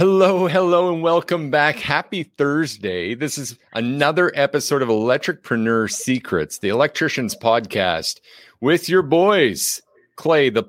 Hello, hello, and welcome back. Happy Thursday. This is another episode of Electricpreneur Secrets, the electrician's podcast with your boys, Clay, the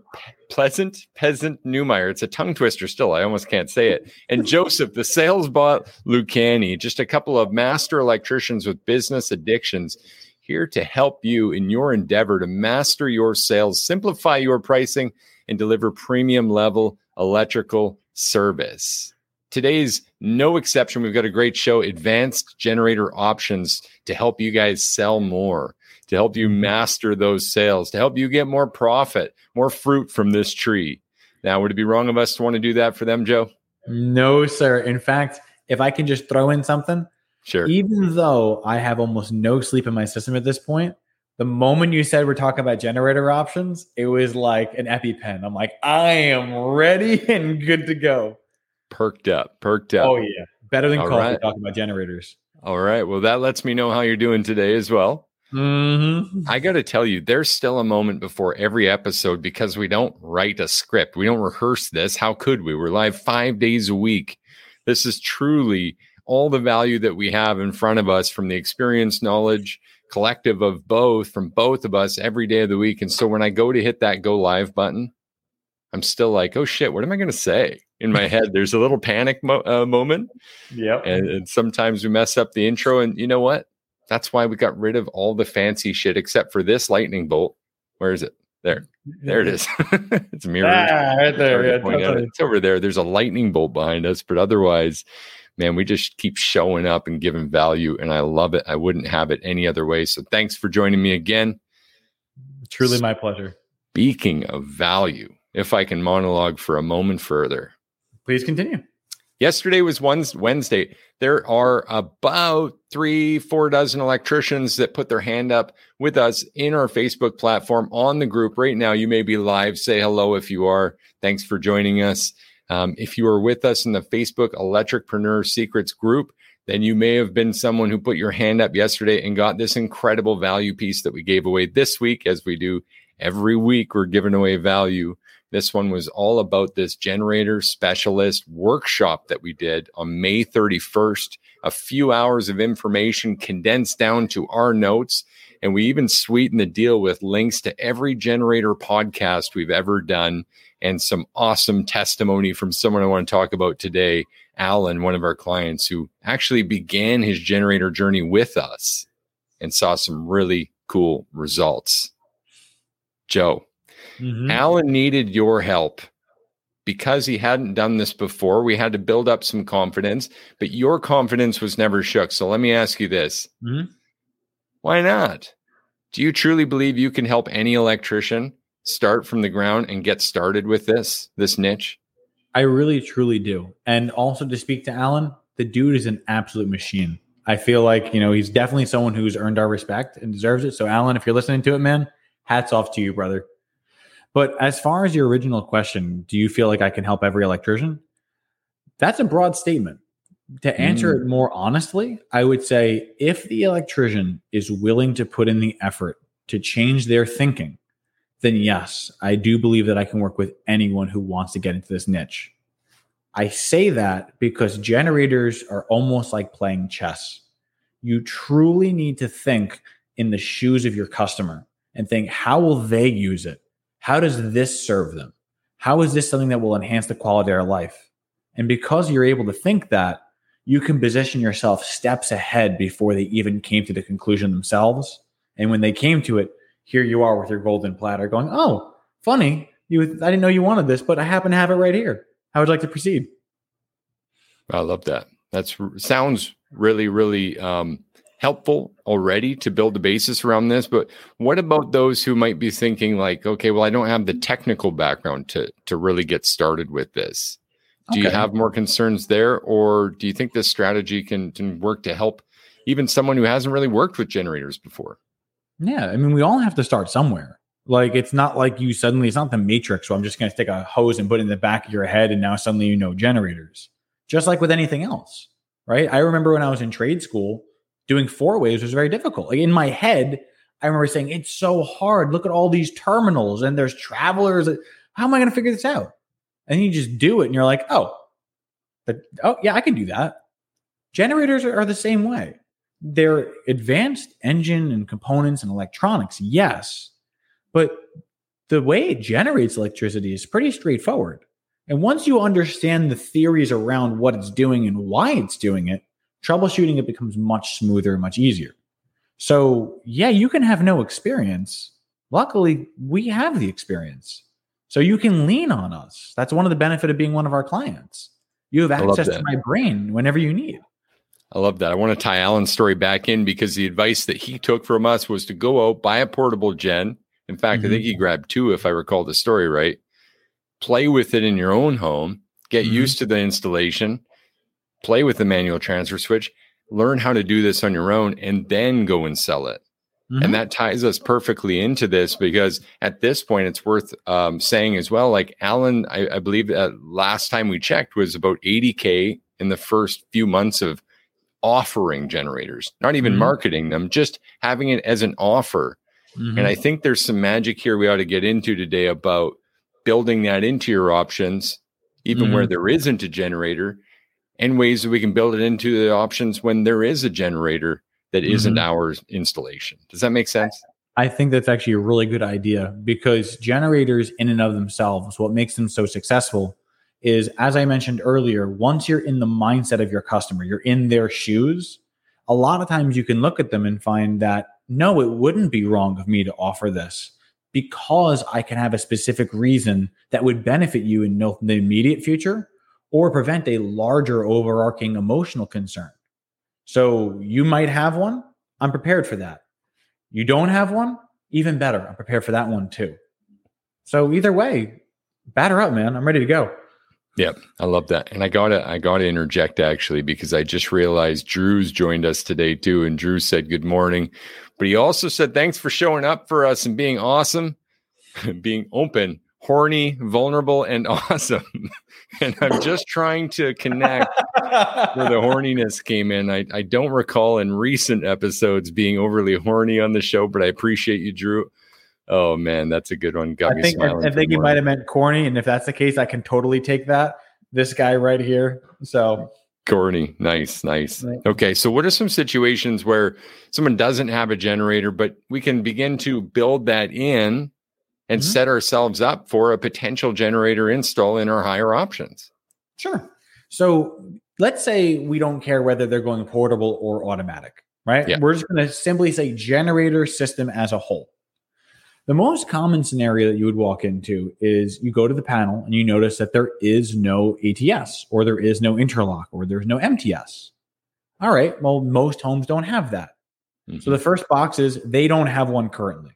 pleasant peasant Newmeyer. It's a tongue twister still. I almost can't say it. And Joseph, the sales bot Lucani, just a couple of master electricians with business addictions here to help you in your endeavor to master your sales, simplify your pricing, and deliver premium level electrical service. Today's no exception. We've got a great show, advanced generator options to help you guys sell more, to help you mm-hmm. master those sales, to help you get more profit, more fruit from this tree. Now, would it be wrong of us to want to do that for them, Joe? No, sir. In fact, if I can just throw in something, Sure. even though I have almost no sleep in my system at this point, the moment you said we're talking about generator options, it was like an EpiPen. I'm like, I am ready and good to go. Perked up, perked up. Oh yeah, better than All coffee right. talking about generators. All right. Well, that lets me know how you're doing today as well. Mm-hmm. I got to tell you, there's still a moment before every episode because we don't write a script. We don't rehearse this. How could we? We're live five days a week. This is truly all the value that we have in front of us from the experience, knowledge, collective of both, from both of us every day of the week. And so when I go to hit that go live button, I'm still like, oh shit, what am I going to say? In my head, there's a little panic mo- uh, moment. Yeah. and, and sometimes we mess up the intro and you know what? That's why we got rid of all the fancy shit except for this lightning bolt. Where is it? There. There it is. It's mirrored Ah, right there. Yeah, totally. it's over there. There's a lightning bolt behind us but otherwise man we just keep showing up and giving value and i love it. I wouldn't have it any other way. So thanks for joining me again. Truly my pleasure. speaking of value if i can monologue for a moment further Please continue. Yesterday was Wednes- Wednesday. There are about three, four dozen electricians that put their hand up with us in our Facebook platform on the group right now. You may be live. Say hello if you are. Thanks for joining us. Um, if you are with us in the Facebook Electricpreneur Secrets group, then you may have been someone who put your hand up yesterday and got this incredible value piece that we gave away this week, as we do every week. We're giving away value. This one was all about this generator specialist workshop that we did on May 31st. A few hours of information condensed down to our notes. And we even sweetened the deal with links to every generator podcast we've ever done and some awesome testimony from someone I want to talk about today, Alan, one of our clients who actually began his generator journey with us and saw some really cool results. Joe, Mhm. Alan needed your help because he hadn't done this before. We had to build up some confidence, but your confidence was never shook. So let me ask you this Mhm. why not? Do you truly believe you can help any electrician start from the ground and get started with this this niche? I really truly do. And also to speak to Alan, the dude is an absolute machine. I feel like, you know, he's definitely someone who's earned our respect and deserves it. So Alan, if you're listening to it, man, hats off to you, brother. But as far as your original question, do you feel like I can help every electrician? That's a broad statement. To answer it mm. more honestly, I would say if the electrician is willing to put in the effort to change their thinking, then yes, I do believe that I can work with anyone who wants to get into this niche. I say that because generators are almost like playing chess. You truly need to think in the shoes of your customer and think, how will they use it? How does this serve them? How is this something that will enhance the quality of their life? And because you're able to think that, you can position yourself steps ahead before they even came to the conclusion themselves. And when they came to it, here you are with your golden platter going, oh, funny. You, I didn't know you wanted this, but I happen to have it right here. How would you like to proceed? I love that. That's sounds really, really um, helpful already to build a basis around this. But what about those who might be thinking like, okay, well, I don't have the technical background to to really get started with this. Do you have more concerns there, or do you think this strategy can can work to help even someone who hasn't really worked with generators before? Yeah, I mean, we all have to start somewhere. Like, it's not like you suddenly, it's not the matrix where I'm just going to stick a hose and put it in the back of your head and now suddenly you know generators. Just like with anything else, right? I remember when I was in trade school, doing four ways was very difficult. Like in my head, I remember saying, it's so hard. Look at all these terminals and there's travelers. How am I going to figure this out? And you just do it and you're like, oh, oh yeah, I can do that. Generators are, are the same way. They're advanced engine and components and electronics, yes, but the way it generates electricity is pretty straightforward. And once you understand the theories around what it's doing and why it's doing it, troubleshooting it becomes much smoother and much easier. So, yeah, you can have no experience. Luckily, we have the experience. So you can lean on us. That's one of the benefit of being one of our clients. You have access to my brain whenever you need. I love that. I want to tie Alan's story back in because the advice that he took from us was to go out, buy a portable gen. In fact, mm-hmm. I think he mm-hmm. grabbed two, if I recall the story right. Play with it in your own home, get mm-hmm. used to the installation, play with the manual transfer switch, learn how to do this on your own, and then go and sell it. Mm-hmm. And that ties us perfectly into this because at this point, it's worth um, saying as well. Like Alan, I, I believe that last time we checked was about 80K in the first few months of offering generators, not even mm-hmm. marketing them, just having it as an offer. Mm-hmm. And I think there's some magic here we ought to get into today about building that into your options, even mm-hmm. where there isn't a generator, and ways that we can build it into the options when there is a generator that isn't mm-hmm. our installation. Does that make sense? I think that's actually a really good idea because generators, in and of themselves, what makes them so successful is, as I mentioned earlier, once you're in the mindset of your customer, you're in their shoes. A lot of times you can look at them and find that no, it wouldn't be wrong of me to offer this because I can have a specific reason that would benefit you in the immediate future or prevent a larger overarching emotional concern. So you might have one. I'm prepared for that. You don't have one, even better. I'm prepared for that one too. So either way, batter up, man. I'm ready to go. Yeah, I love that. And I gotta I gotta interject actually because I just realized Drew's joined us today too. And Drew said good morning. But he also said thanks for showing up for us and being awesome, being open, horny, vulnerable, and awesome. and I'm just trying to connect where the horniness came in. I, I don't recall in recent episodes being overly horny on the show, but I appreciate you, Drew. Oh man, that's a good one. Got I think, I, I think you might have meant corny, and if that's the case, I can totally take that. This guy right here. So corny, nice, nice. Right. Okay, so what are some situations where someone doesn't have a generator, but we can begin to build that in and mm-hmm. set ourselves up for a potential generator install in our higher options? Sure. So let's say we don't care whether they're going portable or automatic, right? Yeah. We're just going to simply say generator system as a whole. The most common scenario that you would walk into is you go to the panel and you notice that there is no ATS or there is no interlock or there's no MTS. All right, well, most homes don't have that. Mm-hmm. So the first box is they don't have one currently.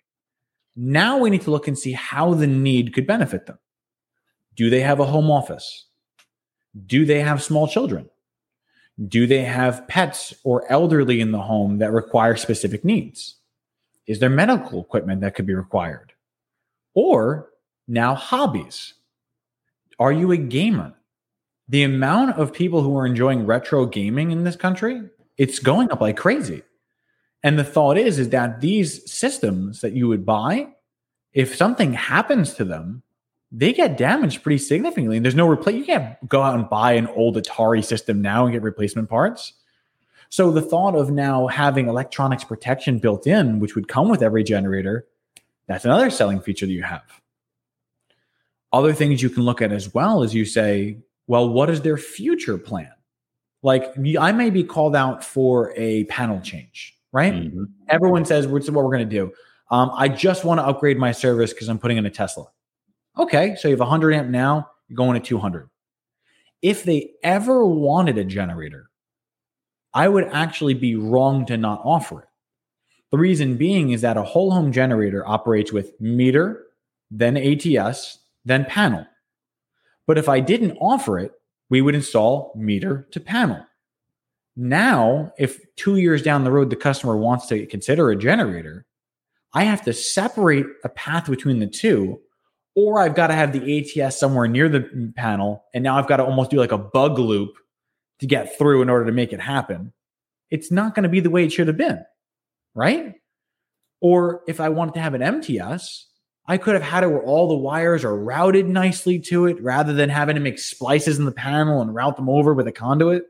Now we need to look and see how the need could benefit them. Do they have a home office? Do they have small children? Do they have pets or elderly in the home that require specific needs? Is there medical equipment that could be required? Or now hobbies. Are you a gamer? The amount of people who are enjoying retro gaming in this country, it's going up like crazy. And the thought is is that these systems that you would buy, if something happens to them, they get damaged pretty significantly. And there's no replace. You can't go out and buy an old Atari system now and get replacement parts. So the thought of now having electronics protection built in, which would come with every generator, that's another selling feature that you have. Other things you can look at as well is you say, well, what is their future plan? Like I may be called out for a panel change, right? Mm-hmm. Everyone says, "What's what we're going to do?" Um, I just want to upgrade my service because I'm putting in a Tesla. Okay, so you have 100 amp now, you're going to 200. If they ever wanted a generator, I would actually be wrong to not offer it. The reason being is that a whole home generator operates with meter, then ATS, then panel. But if I didn't offer it, we would install meter to panel. Now, if two years down the road the customer wants to consider a generator, I have to separate a path between the two, or I've got to have the ATS somewhere near the panel. And now I've got to almost do like a bug loop to get through in order to make it happen, it's not going to be the way it should have been, right? Or if I wanted to have an MTS, I could have had it where all the wires are routed nicely to it rather than having to make splices in the panel and route them over with a conduit.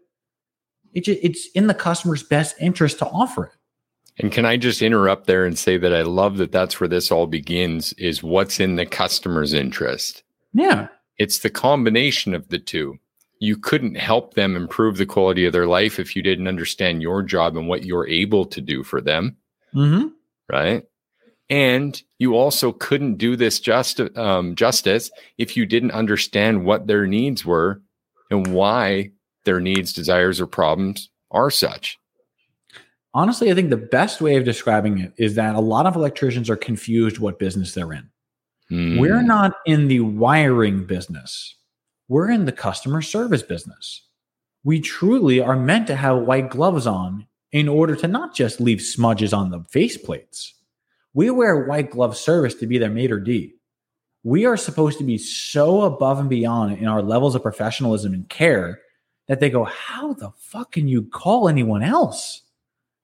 It just, it's in the customer's best interest to offer it. And can I just interrupt there and say that I love that that's where this all begins is what's in the customer's interest. Yeah. It's the combination of the two. You couldn't help them improve the quality of their life if you didn't understand your job and what you're able to do for them. Mm-hmm. Right. And you also couldn't do this just, um, justice if you didn't understand what their needs were and why their needs, desires, or problems are such. Honestly, I think the best way of describing it is that a lot of electricians are confused what business they're in. Mm. We're not in the wiring business, we're in the customer service business. We truly are meant to have white gloves on in order to not just leave smudges on the faceplates. We wear white glove service to be their maitre d. We are supposed to be so above and beyond in our levels of professionalism and care that they go, How the fuck can you call anyone else?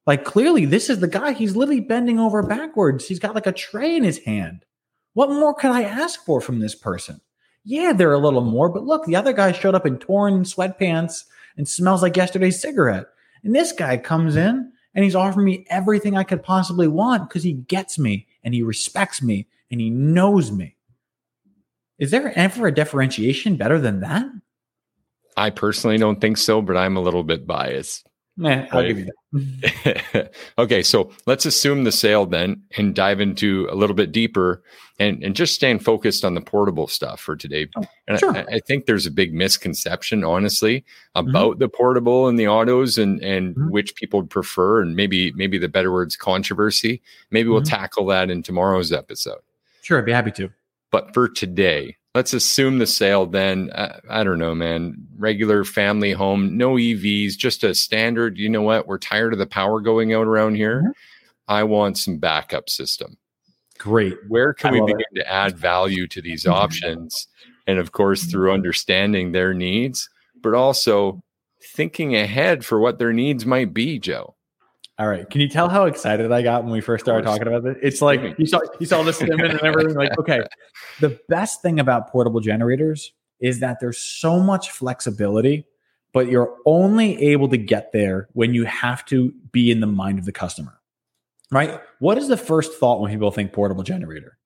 Like, clearly, this is the guy. He's literally bending over backwards. He's got like a tray in his hand. What more could I ask for from this person? Yeah, they're a little more, but look, the other guy showed up in torn sweatpants and smells like yesterday's cigarette. And this guy comes in and he's offering me everything I could possibly want because he gets me and he respects me and he knows me. Is there ever a differentiation better than that? I personally don't think so, but I'm a little bit biased. Nah, I'll give you that. okay, so let's assume the sale then and dive into a little bit deeper and, and just staying focused on the portable stuff for today. Oh, and sure. I, I think there's a big misconception, honestly, about the portable and the autos and and Mhm. which people prefer, and maybe maybe the better words controversy. Maybe we'll Mhm. tackle that in tomorrow's episode. Sure, I'd be happy to. But for today, let's assume the sale then, uh, I don't know, man, regular family home, no EVs, just a standard, you know what? We're tired of the power going out around here. Mhm. I want some backup system. Great. Where can I we love it. begin to add value to these Mhm. options? And of course, through understanding their needs, but also thinking ahead for what their needs might be, Joe. All right. Can you tell how excited I got when we first started talking about this? It's like you saw you saw the and everything. Like, okay. The best thing about portable generators is that there's so much flexibility, but you're only able to get there when you have to be in the mind of the customer. Right? What is the first thought when people think portable generator?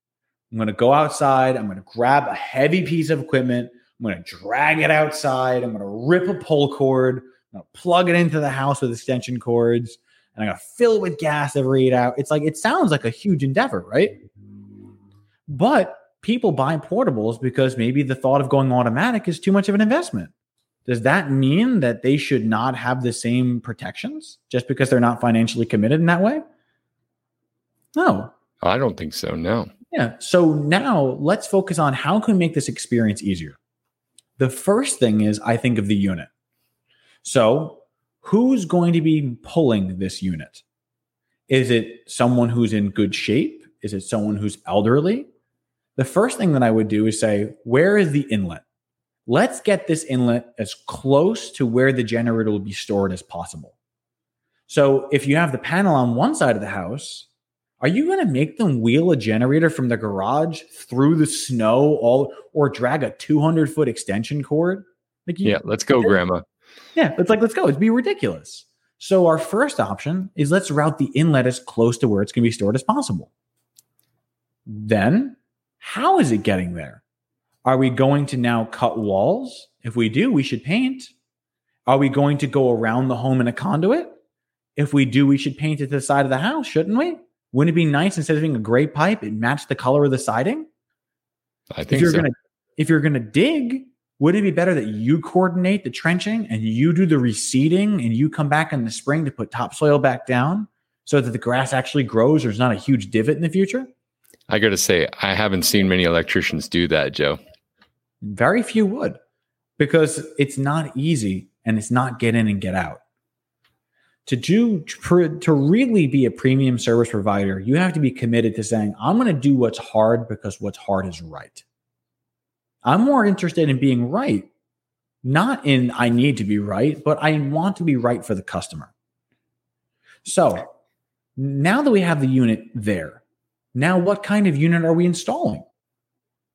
I'm going to go outside. I'm going to grab a heavy piece of equipment. I'm going to drag it outside. I'm going to rip a pull cord. I'm going to plug it into the house with extension cords and I'm gonna fill it with gas every eight hours. It's like it sounds like a huge endeavor, right? But people buy portables because maybe the thought of going automatic is too much of an investment. Does that mean that they should not have the same protections just because they're not financially committed in that way? No. I don't think so. No. Yeah. So now let's focus on how can we make this experience easier. The first thing is I think of the unit. So who's going to be pulling this unit? Is it someone who's in good shape? Is it someone who's elderly? The first thing that I would do is say, where is the inlet? Let's get this inlet as close to where the generator will be stored as possible. So if you have the panel on one side of the house, are you going to make them wheel a generator from the garage through the snow all or drag a 200 foot extension cord? Like you, Yeah. Let's go, Grandma. Yeah, it's like let's go. It'd be ridiculous. So our first option is let's route the inlet as close to where it's going to be stored as possible. Then, how is it getting there? Are we going to now cut walls? If we do, we should paint. Are we going to go around the home in a conduit? If we do, we should paint it to the side of the house, shouldn't we? Wouldn't it be nice instead of being a gray pipe, it matched the color of the siding? I If think you're so. gonna if you're gonna dig, wouldn't it be better that you coordinate the trenching and you do the reseeding and you come back in the spring to put topsoil back down so that the grass actually grows? There's not a huge divot in the future. I got to say, I haven't seen many electricians do that, Joe. Very few would because it's not easy and it's not get in and get out. To do to really be a premium service provider, you have to be committed to saying, I'm going to do what's hard because what's hard is right. I'm more interested in being right, not in I need to be right, but I want to be right for the customer. So now that we have the unit there, Now, what kind of unit are we installing?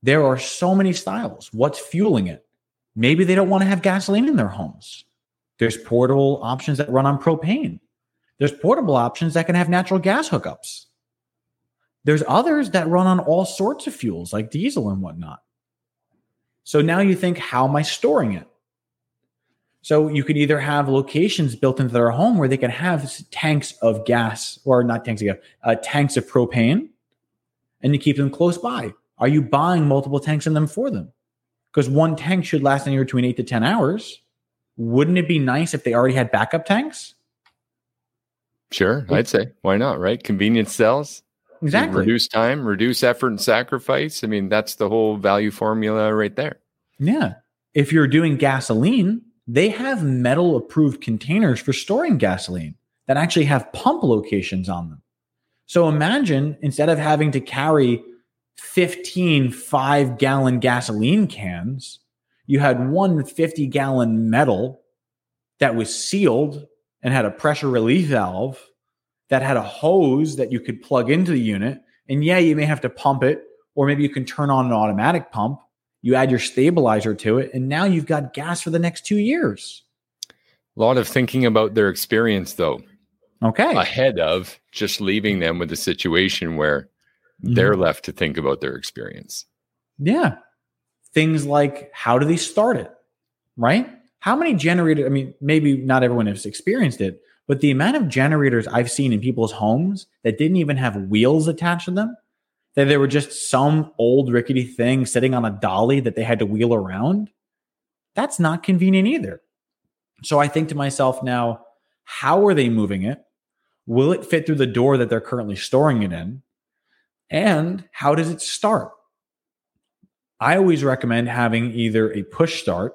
There are so many styles. What's fueling it? Maybe they don't want to have gasoline in their homes. There's portable options that run on propane. There's portable options that can have natural gas hookups. There's others that run on all sorts of fuels like diesel and whatnot. So now you think, how am I storing it? So you could either have locations built into their home where they can have tanks of gas, or not tanks of gas, uh, tanks of propane, and you keep them close by. Are you buying multiple tanks in them for them? Because one tank should last anywhere between eight to 10 hours. Wouldn't it be nice if they already had backup tanks? Sure, I'd say. Why not, right? Convenience sells. Exactly. Reduce time, reduce effort and sacrifice. I mean, that's the whole value formula right there. Yeah. If you're doing gasoline, they have metal approved containers for storing gasoline that actually have pump locations on them. So imagine instead of having to carry 15 five gallon gasoline cans, you had one 50 gallon metal that was sealed and had a pressure relief valve that had a hose that you could plug into the unit. And yeah, you may have to pump it, or maybe you can turn on an automatic pump. You add your stabilizer to it, and now you've got gas for the next two years. A lot of thinking about their experience, though. Okay. Ahead of just leaving them with a situation where mm-hmm. they're left to think about their experience. Yeah. Things like how do they start it? Right? How many generators? I mean, maybe not everyone has experienced it, but the amount of generators I've seen in people's homes that didn't even have wheels attached to them, that they were just some old rickety thing sitting on a dolly that they had to wheel around, that's not convenient either. So I think to myself now, how are they moving it? Will it fit through the door that they're currently storing it in? And how does it start? I always recommend having either a push start,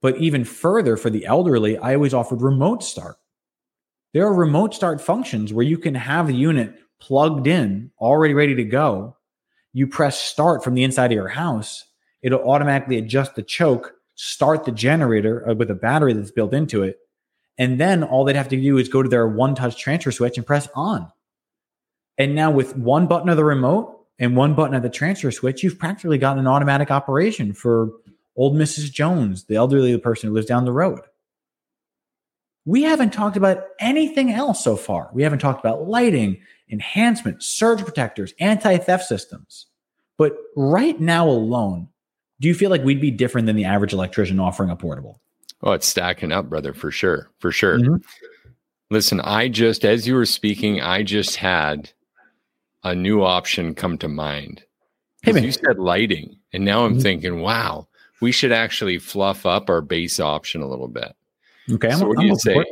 but even further for the elderly, I always offered remote start. There are remote start functions where you can have the unit plugged in, already ready to go. You press start from the inside of your house, it'll automatically adjust the choke, start the generator uh, with a battery that's built into it. And then all they'd have to do is go to their one touch transfer switch and press on. And now with one button of the remote and one button of the transfer switch, you've practically got an automatic operation for old Mrs. Jones, the elderly person who lives down the road we haven't talked about anything else so far. We haven't talked about lighting, enhancement, surge protectors, anti theft systems. But right now alone, do you feel like we'd be different than the average electrician offering a portable? Oh, it's stacking up, brother, for sure. For sure. Mm-hmm. Listen, I just, as you were speaking, I just had a new option come to mind. Hey, man. you said lighting, and now I'm mm-hmm. thinking, wow, we should actually fluff up our base option a little bit. Okay. So I'm, what do you say?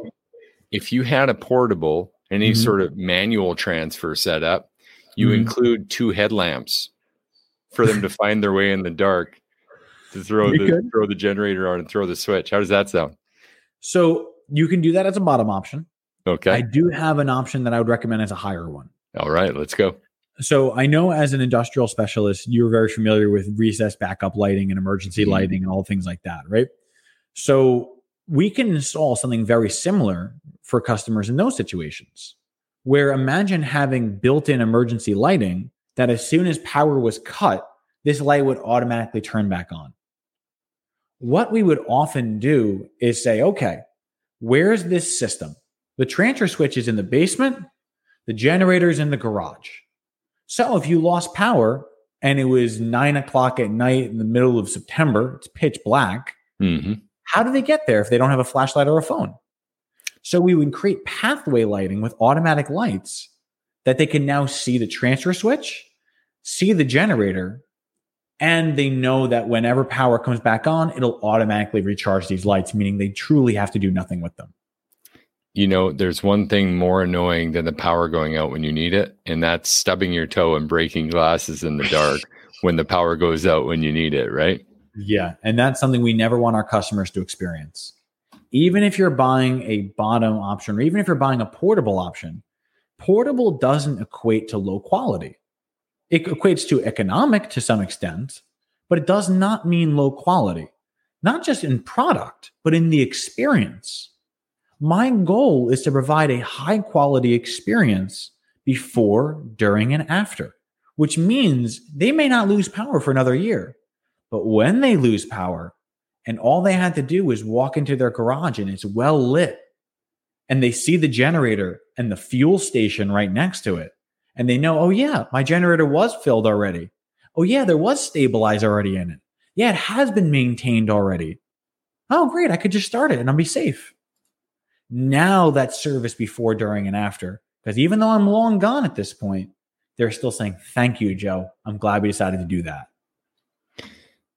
If you had a portable, any mm-hmm. sort of manual transfer setup, you mm-hmm. include two headlamps for them to find their way in the dark to throw you the could. throw the generator on and throw the switch. How does that sound? So you can do that as a bottom option. Okay. I do have an option that I would recommend as a higher one. All right, let's go. So I know as an industrial specialist, you're very familiar with recess backup lighting and emergency mm-hmm. lighting and all things like that, right? So we can install something very similar for customers in those situations. Where imagine having built in emergency lighting that as soon as power was cut, this light would automatically turn back on. What we would often do is say, okay, where's this system? The transfer switch is in the basement, the generator is in the garage. So if you lost power and it was nine o'clock at night in the middle of September, it's pitch black. Mm-hmm. How do they get there if they don't have a flashlight or a phone? So we would create pathway lighting with automatic lights that they can now see the transfer switch, see the generator, and they know that whenever power comes back on, it'll automatically recharge these lights, meaning they truly have to do nothing with them. You know, there's one thing more annoying than the power going out when you need it, and that's stubbing your toe and breaking glasses in the dark when the power goes out when you need it, right? Yeah. And that's something we never want our customers to experience. Even if you're buying a bottom option, or even if you're buying a portable option, portable doesn't equate to low quality. It equates to economic to some extent, but it does not mean low quality, not just in product, but in the experience. My goal is to provide a high quality experience before, during, and after. which means they may not lose power for another year. But when they lose power, and all they had to do was walk into their garage and it's well lit, and they see the generator and the fuel station right next to it, and they know, oh, yeah, my generator was filled already. Oh, yeah, there was stabilizer already in it. Yeah, it has been maintained already. Oh, great. I could just start it and I'll be safe. Now that service before, during, and after, because even though I'm long gone at this point, they're still saying, Thank you, Joe. I'm glad we decided to do that.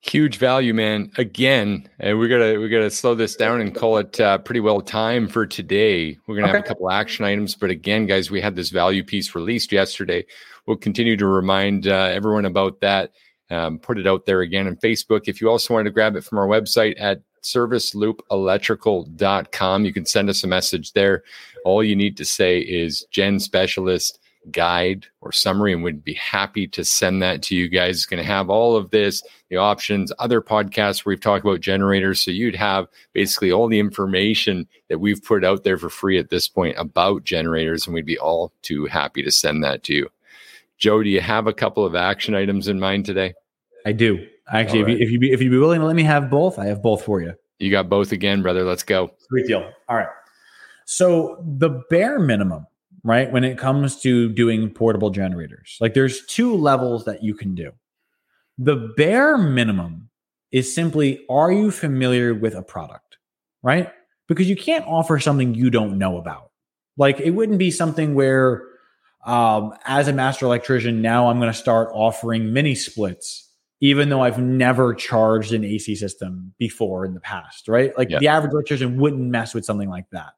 Huge value, man. Again, and we're gonna we're gonna slow this down and call it uh, pretty well time for today. We're gonna okay. have a couple action items, but again, guys, we had this value piece released yesterday. We'll continue to remind uh, everyone about that. Um, put it out there again on Facebook. If you also want to grab it from our website at serviceloopelectrical.com, you can send us a message there. All you need to say is Gen Specialist guide or summary and would be happy to send that to you guys. It's going to have all of this, the options, other podcasts where we've talked about generators. So you'd have basically all the information that we've put out there for free at this point about generators, and we'd be all too happy to send that to you. Joe, do you have a couple of action items in mind today? I do. Actually, right. if, you, if you be, if you be willing to let me have both, I have both for you. You got both again, brother. Let's go. Sweet deal. All right. So the bare minimum right? When it comes to doing portable generators, like there's two levels that you can do. The bare minimum is simply are you familiar with a product, right? Because you can't offer something you don't know about. Like it wouldn't be something where, um, as a master electrician, now I'm going to start offering mini splits, even though I've never charged an AC system before in the past, right? Like yeah. the average electrician wouldn't mess with something like that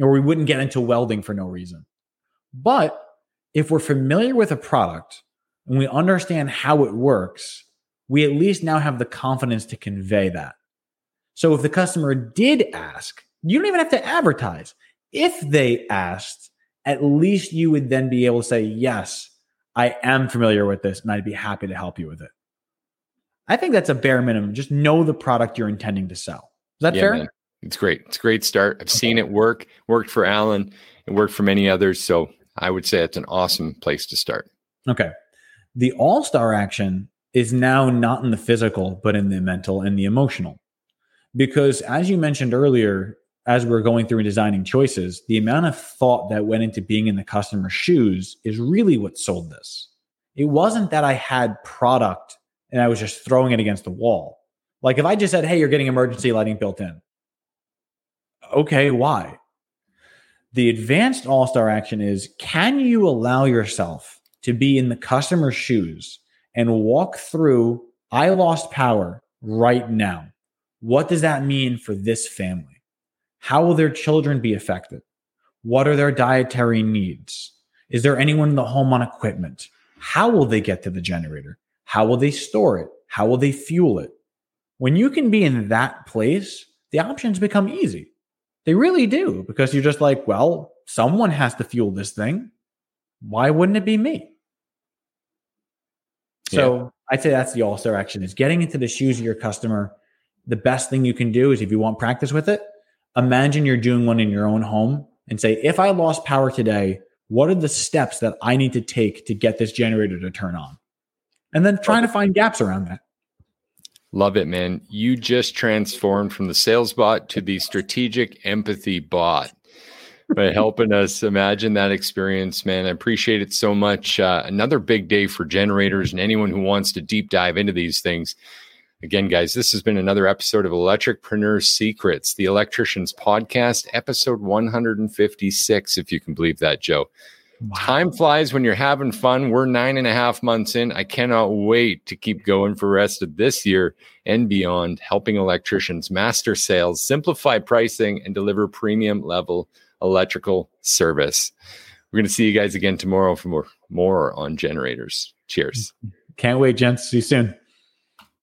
or we wouldn't get into welding for no reason. But if we're familiar with a product and we understand how it works, we at least now have the confidence to convey that. So if the customer did ask, you don't even have to advertise. If they asked, at least you would then be able to say, Yes, I am familiar with this and I'd be happy to help you with it. I think that's a bare minimum. Just know the product you're intending to sell. Is that yeah, fair? Man. It's great. It's a great start. I've seen it work. Worked for Alan. It worked for many others. So I would say it's an awesome place to start. Okay. The all star action is now not in the physical, but in the mental and the emotional. Because as you mentioned earlier, as we are going through and designing choices, the amount of thought that went into being in the customer's shoes is really what sold this. It wasn't that I had product and I was just throwing it against the wall. Like if I just said, hey, you're getting emergency lighting built in, okay, why? The advanced all star action is can you allow yourself to be in the customer's shoes and walk through, I lost power right now? What does that mean for this family? How will their children be affected? What are their dietary needs? Is there anyone in the home on equipment? How will they get to the generator? How will they store it? How will they fuel it? When you can be in that place, the options become easy. They really do because you're just like, well, someone has to fuel this thing. Why wouldn't it be me? So yeah. I'd say that's the all star action is getting into the shoes of your customer. The best thing you can do is if you want practice with it, imagine you're doing one in your own home and say, if I lost power today, what are the steps that I need to take to get this generator to turn on? And then trying to find gaps around that. Love it, man. You just transformed from the sales bot to the strategic empathy bot by helping us imagine that experience, man. I appreciate it so much. Uh, another big day for generators and anyone who wants to deep dive into these things. Again, guys, this has been another episode of Electricpreneur Secrets, the Electricians Podcast, episode 156, if you can believe that, Joe. Wow. Time flies when you're having fun. We're nine and a half months in. I cannot wait to keep going for the rest of this year and beyond, helping electricians master sales, simplify pricing, and deliver premium level electrical service. We're going to see you guys again tomorrow for more, more on generators. Cheers. Can't wait, gents. See you soon.